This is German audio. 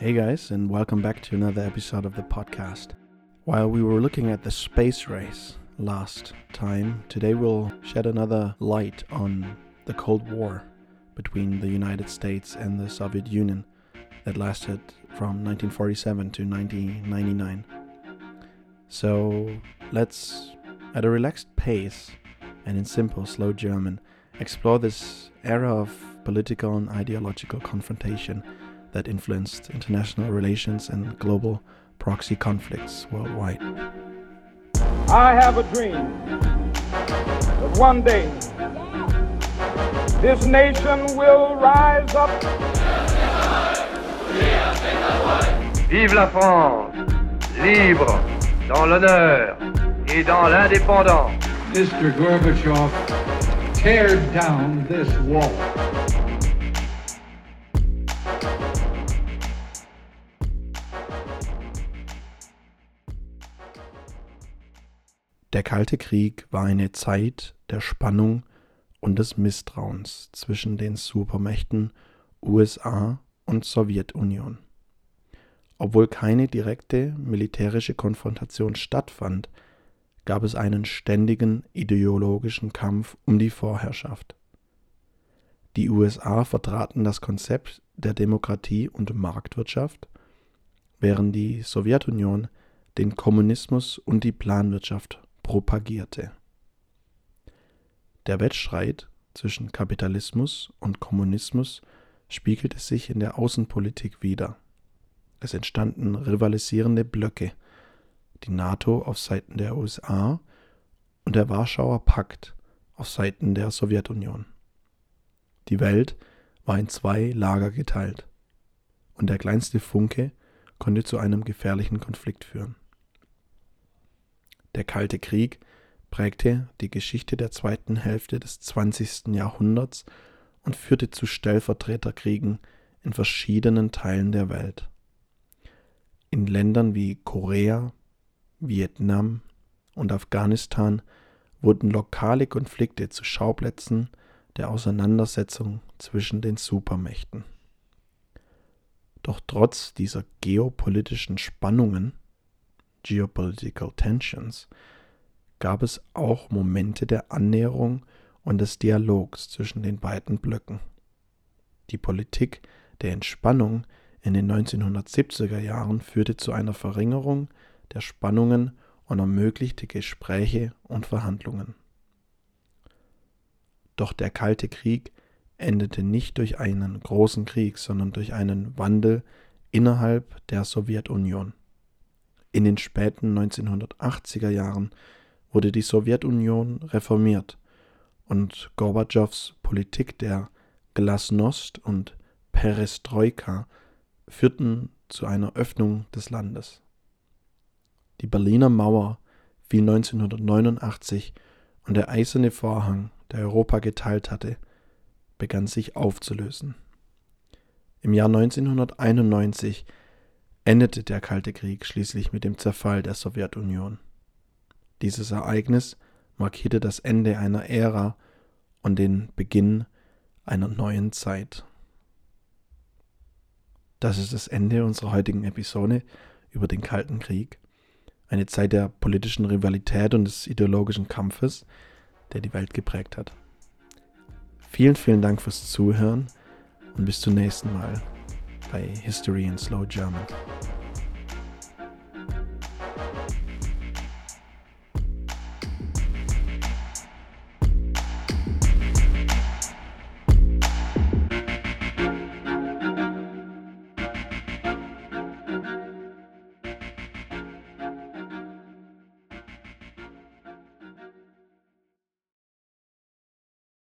Hey guys, and welcome back to another episode of the podcast. While we were looking at the space race last time, today we'll shed another light on the Cold War between the United States and the Soviet Union that lasted from 1947 to 1999. So let's, at a relaxed pace and in simple, slow German, explore this era of political and ideological confrontation that influenced international relations and global proxy conflicts worldwide. I have a dream that one day this nation will rise up. Vive la France, libre, dans l'honneur et dans l'indépendance. Mr. Gorbachev, tear down this wall. Der Kalte Krieg war eine Zeit der Spannung und des Misstrauens zwischen den Supermächten USA und Sowjetunion. Obwohl keine direkte militärische Konfrontation stattfand, gab es einen ständigen ideologischen Kampf um die Vorherrschaft. Die USA vertraten das Konzept der Demokratie und Marktwirtschaft, während die Sowjetunion den Kommunismus und die Planwirtschaft propagierte. Der Wettstreit zwischen Kapitalismus und Kommunismus spiegelte sich in der Außenpolitik wider. Es entstanden rivalisierende Blöcke, die NATO auf Seiten der USA und der Warschauer Pakt auf Seiten der Sowjetunion. Die Welt war in zwei Lager geteilt, und der kleinste Funke konnte zu einem gefährlichen Konflikt führen. Der Kalte Krieg prägte die Geschichte der zweiten Hälfte des 20. Jahrhunderts und führte zu Stellvertreterkriegen in verschiedenen Teilen der Welt. In Ländern wie Korea, Vietnam und Afghanistan wurden lokale Konflikte zu Schauplätzen der Auseinandersetzung zwischen den Supermächten. Doch trotz dieser geopolitischen Spannungen Geopolitical Tensions, gab es auch Momente der Annäherung und des Dialogs zwischen den beiden Blöcken. Die Politik der Entspannung in den 1970er Jahren führte zu einer Verringerung der Spannungen und ermöglichte Gespräche und Verhandlungen. Doch der Kalte Krieg endete nicht durch einen großen Krieg, sondern durch einen Wandel innerhalb der Sowjetunion. In den späten 1980er Jahren wurde die Sowjetunion reformiert und Gorbatschows Politik der Glasnost und Perestroika führten zu einer Öffnung des Landes. Die Berliner Mauer fiel 1989 und der eiserne Vorhang, der Europa geteilt hatte, begann sich aufzulösen. Im Jahr 1991 endete der Kalte Krieg schließlich mit dem Zerfall der Sowjetunion. Dieses Ereignis markierte das Ende einer Ära und den Beginn einer neuen Zeit. Das ist das Ende unserer heutigen Episode über den Kalten Krieg, eine Zeit der politischen Rivalität und des ideologischen Kampfes, der die Welt geprägt hat. Vielen, vielen Dank fürs Zuhören und bis zum nächsten Mal bei History in Slow German.